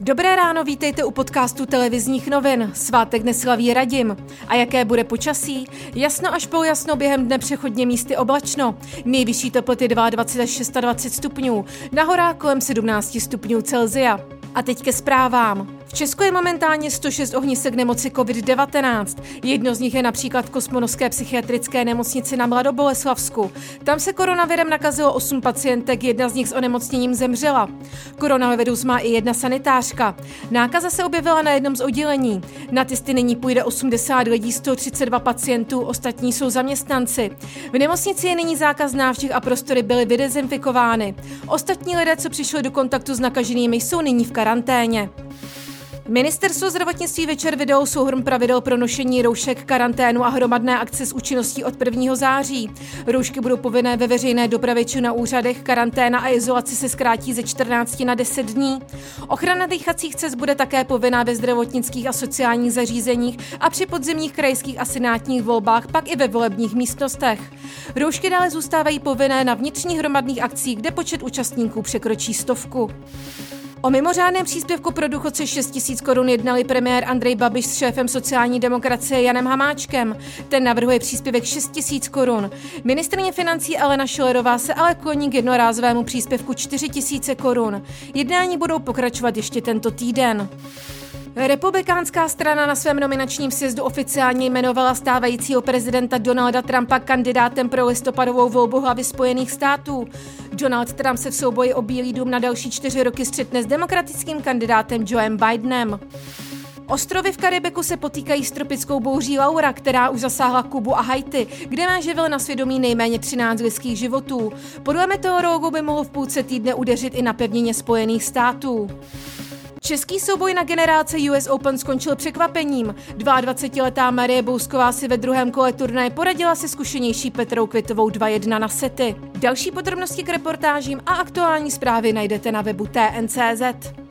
Dobré ráno, vítejte u podcastu televizních novin. Svátek neslaví Radim. A jaké bude počasí? Jasno až jasno během dne přechodně místy oblačno. Nejvyšší teploty 22 až 26 stupňů, na horách kolem 17 stupňů Celzia. A teď ke zprávám. V Česku je momentálně 106 ohnisek nemoci COVID-19. Jedno z nich je například v Kosmonovské psychiatrické nemocnici na Mladoboleslavsku. Tam se koronavirem nakazilo 8 pacientek, jedna z nich s onemocněním zemřela. Koronavirus má i jedna sanitářka. Nákaza se objevila na jednom z oddělení. Na testy nyní půjde 80 lidí, 132 pacientů, ostatní jsou zaměstnanci. V nemocnici je nyní zákaz návštěv a prostory byly vydezinfikovány. Ostatní lidé, co přišli do kontaktu s nakaženými, jsou nyní v karanténě. Ministerstvo zdravotnictví večer vydalo souhrn pravidel pro nošení roušek, karanténu a hromadné akce s účinností od 1. září. Roušky budou povinné ve veřejné dopravě či na úřadech, karanténa a izolace se zkrátí ze 14 na 10 dní. Ochrana dýchacích cest bude také povinná ve zdravotnických a sociálních zařízeních a při podzimních krajských a senátních volbách, pak i ve volebních místnostech. Roušky dále zůstávají povinné na vnitřních hromadných akcích, kde počet účastníků překročí stovku. O mimořádném příspěvku pro důchodce 6 000 korun jednali premiér Andrej Babiš s šéfem sociální demokracie Janem Hamáčkem. Ten navrhuje příspěvek 6 000 korun. Ministrně financí Alena Šilerová se ale kloní k jednorázovému příspěvku 4 000 korun. Jednání budou pokračovat ještě tento týden. Republikánská strana na svém nominačním sjezdu oficiálně jmenovala stávajícího prezidenta Donalda Trumpa kandidátem pro listopadovou volbu hlavy Spojených států. Donald Trump se v souboji o Bílý dům na další čtyři roky střetne s demokratickým kandidátem Joem Bidenem. Ostrovy v Karibiku se potýkají s tropickou bouří Laura, která už zasáhla Kubu a Haiti, kde má živel na svědomí nejméně 13 lidských životů. Podle meteorologů by mohl v půlce týdne udeřit i na pevnině Spojených států. Český souboj na generálce US Open skončil překvapením. 22-letá Marie Bousková si ve druhém kole turnaje poradila se zkušenější Petrou Kvitovou 2-1 na sety. Další podrobnosti k reportážím a aktuální zprávy najdete na webu TNCZ.